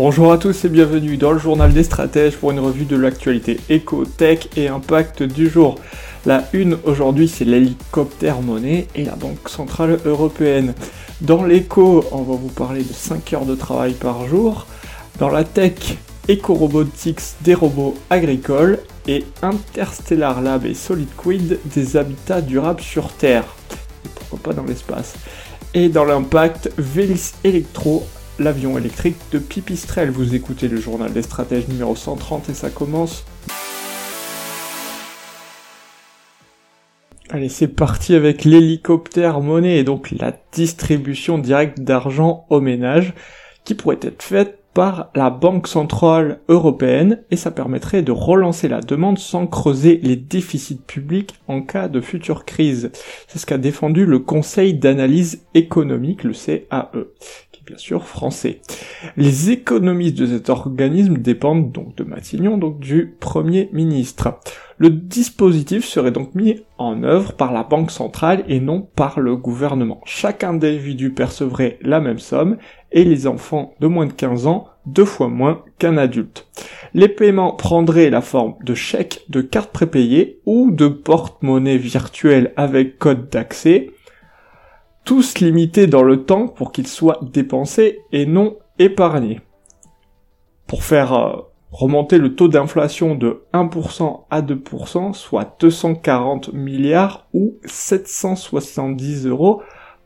Bonjour à tous et bienvenue dans le journal des stratèges pour une revue de l'actualité éco, tech et impact du jour. La une aujourd'hui c'est l'hélicoptère monnaie et la Banque Centrale Européenne. Dans l'éco, on va vous parler de 5 heures de travail par jour. Dans la tech, Eco-Robotics des robots agricoles et Interstellar Lab et Solid Quid des habitats durables sur Terre. Et pourquoi pas dans l'espace. Et dans l'impact, Vélis Electro, l'avion électrique de Pipistrel. Vous écoutez le journal des stratèges numéro 130 et ça commence Allez, c'est parti avec l'hélicoptère monnaie et donc la distribution directe d'argent aux ménages qui pourrait être faite par la Banque Centrale Européenne et ça permettrait de relancer la demande sans creuser les déficits publics en cas de future crise. C'est ce qu'a défendu le Conseil d'analyse économique, le CAE bien sûr français. Les économistes de cet organisme dépendent donc de Matignon, donc du Premier ministre. Le dispositif serait donc mis en œuvre par la Banque centrale et non par le gouvernement. Chaque individu percevrait la même somme et les enfants de moins de 15 ans deux fois moins qu'un adulte. Les paiements prendraient la forme de chèques, de cartes prépayées ou de porte-monnaie virtuelles avec code d'accès, tous limités dans le temps pour qu'ils soient dépensés et non épargnés. Pour faire euh, remonter le taux d'inflation de 1% à 2%, soit 240 milliards ou 770 euros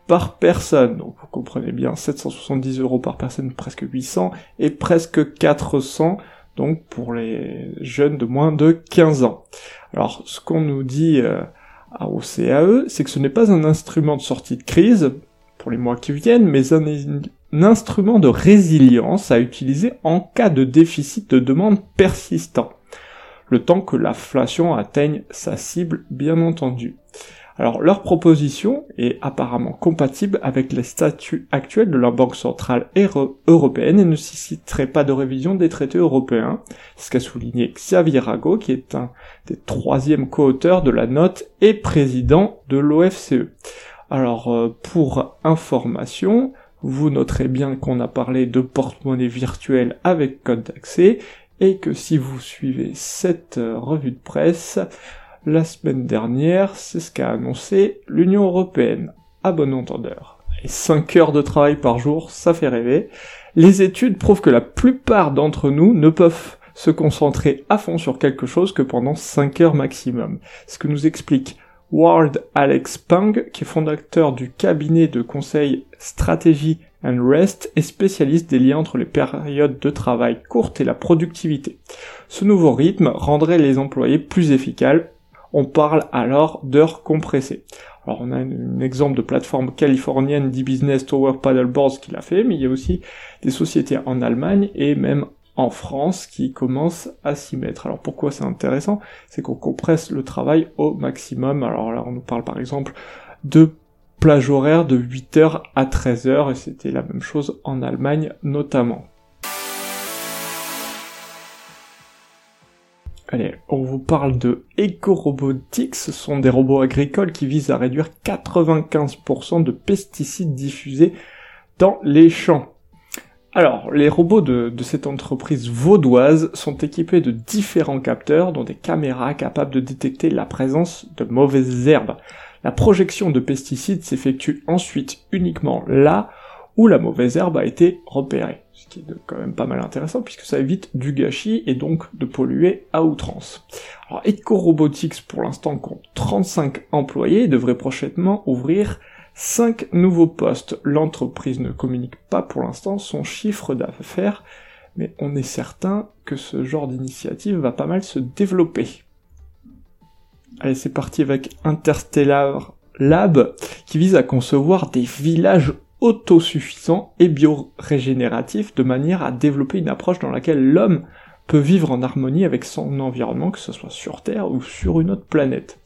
par personne. Donc vous comprenez bien, 770 euros par personne, presque 800, et presque 400, donc pour les jeunes de moins de 15 ans. Alors ce qu'on nous dit euh, au CAE, c'est que ce n'est pas un instrument de sortie de crise pour les mois qui viennent, mais un, instrument de résilience à utiliser en cas de déficit de demande persistant, le temps que l'inflation atteigne sa cible, bien entendu. Alors leur proposition est apparemment compatible avec les statuts actuels de la Banque centrale européenne et ne nécessiterait pas de révision des traités européens, ce qu'a souligné Xavier Rago, qui est un des troisièmes co-auteurs de la note et président de l'OFCE. Alors euh, pour information, vous noterez bien qu'on a parlé de porte-monnaie virtuelle avec code d'accès et que si vous suivez cette euh, revue de presse, la semaine dernière, c'est ce qu'a annoncé l'Union Européenne, à bon entendeur. Et 5 heures de travail par jour, ça fait rêver. Les études prouvent que la plupart d'entre nous ne peuvent se concentrer à fond sur quelque chose que pendant 5 heures maximum. Ce que nous explique Ward Alex Pang, qui est fondateur du cabinet de conseil Stratégie and Rest et spécialiste des liens entre les périodes de travail courtes et la productivité. Ce nouveau rythme rendrait les employés plus efficaces on parle alors d'heures compressées. Alors on a un, exemple de plateforme californienne d'e-business Tower Paddleboards qui l'a fait, mais il y a aussi des sociétés en Allemagne et même en France qui commencent à s'y mettre. Alors pourquoi c'est intéressant? C'est qu'on compresse le travail au maximum. Alors là on nous parle par exemple de plage horaire de 8h à 13h et c'était la même chose en Allemagne notamment. Allez, on vous parle de Eco-Robotics, ce sont des robots agricoles qui visent à réduire 95% de pesticides diffusés dans les champs. Alors, les robots de, de, cette entreprise vaudoise sont équipés de différents capteurs, dont des caméras capables de détecter la présence de mauvaises herbes. La projection de pesticides s'effectue ensuite uniquement là où la mauvaise herbe a été repérée. Ce qui est quand même pas mal intéressant puisque ça évite du gâchis et donc de polluer à outrance. Alors EcoRobotics pour l'instant compte 35 employés et devrait prochainement ouvrir 5 nouveaux postes. L'entreprise ne communique pas pour l'instant son chiffre d'affaires, mais on est certain que ce genre d'initiative va pas mal se développer. Allez, c'est parti avec Interstellar Lab, qui vise à concevoir des villages autosuffisant et biorégénératif de manière à développer une approche dans laquelle l'homme peut vivre en harmonie avec son environnement, que ce soit sur Terre ou sur une autre planète.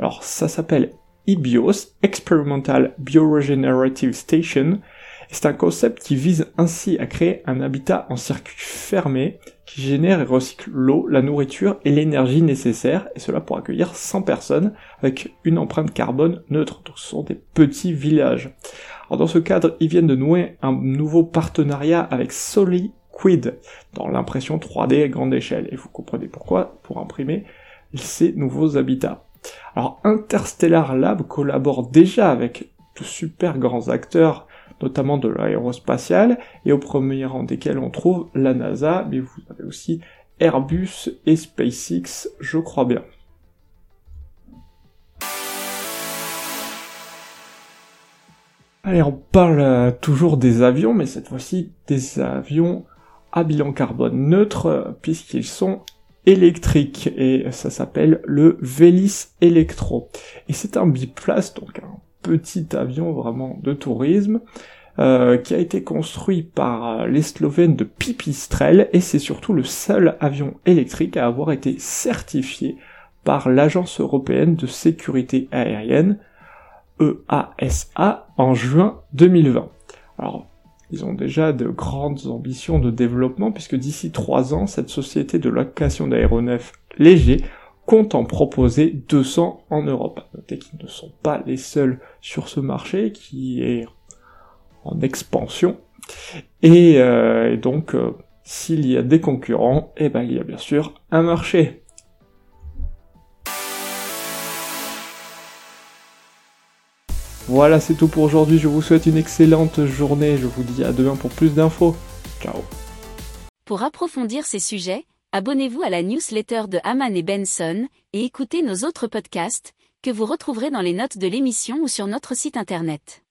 Alors ça s'appelle EBIOS, Experimental Bioregenerative Station, c'est un concept qui vise ainsi à créer un habitat en circuit fermé qui génère et recycle l'eau, la nourriture et l'énergie nécessaires, et cela pour accueillir 100 personnes avec une empreinte carbone neutre. Donc ce sont des petits villages. Alors dans ce cadre, ils viennent de nouer un nouveau partenariat avec SoliQuid dans l'impression 3D à grande échelle. Et vous comprenez pourquoi, pour imprimer ces nouveaux habitats. Alors Interstellar Lab collabore déjà avec de super grands acteurs notamment de l'aérospatiale, et au premier rang desquels on trouve la NASA, mais vous avez aussi Airbus et SpaceX, je crois bien. Allez, on parle euh, toujours des avions, mais cette fois-ci des avions à bilan carbone neutre, euh, puisqu'ils sont électriques, et ça s'appelle le Vélis Electro. Et c'est un biplace, donc un petit avion vraiment de tourisme, euh, qui a été construit par les Slovènes de Pipistrel et c'est surtout le seul avion électrique à avoir été certifié par l'Agence européenne de sécurité aérienne EASA en juin 2020. Alors, ils ont déjà de grandes ambitions de développement puisque d'ici trois ans, cette société de location d'aéronefs légers compte en proposer 200 en Europe. Notez qu'ils ne sont pas les seuls sur ce marché qui est en expansion. Et, euh, donc, euh, s'il y a des concurrents, eh ben, il y a bien sûr un marché. Voilà, c'est tout pour aujourd'hui. Je vous souhaite une excellente journée. Je vous dis à demain pour plus d'infos. Ciao. Pour approfondir ces sujets, abonnez-vous à la newsletter de Haman et Benson et écoutez nos autres podcasts que vous retrouverez dans les notes de l'émission ou sur notre site internet.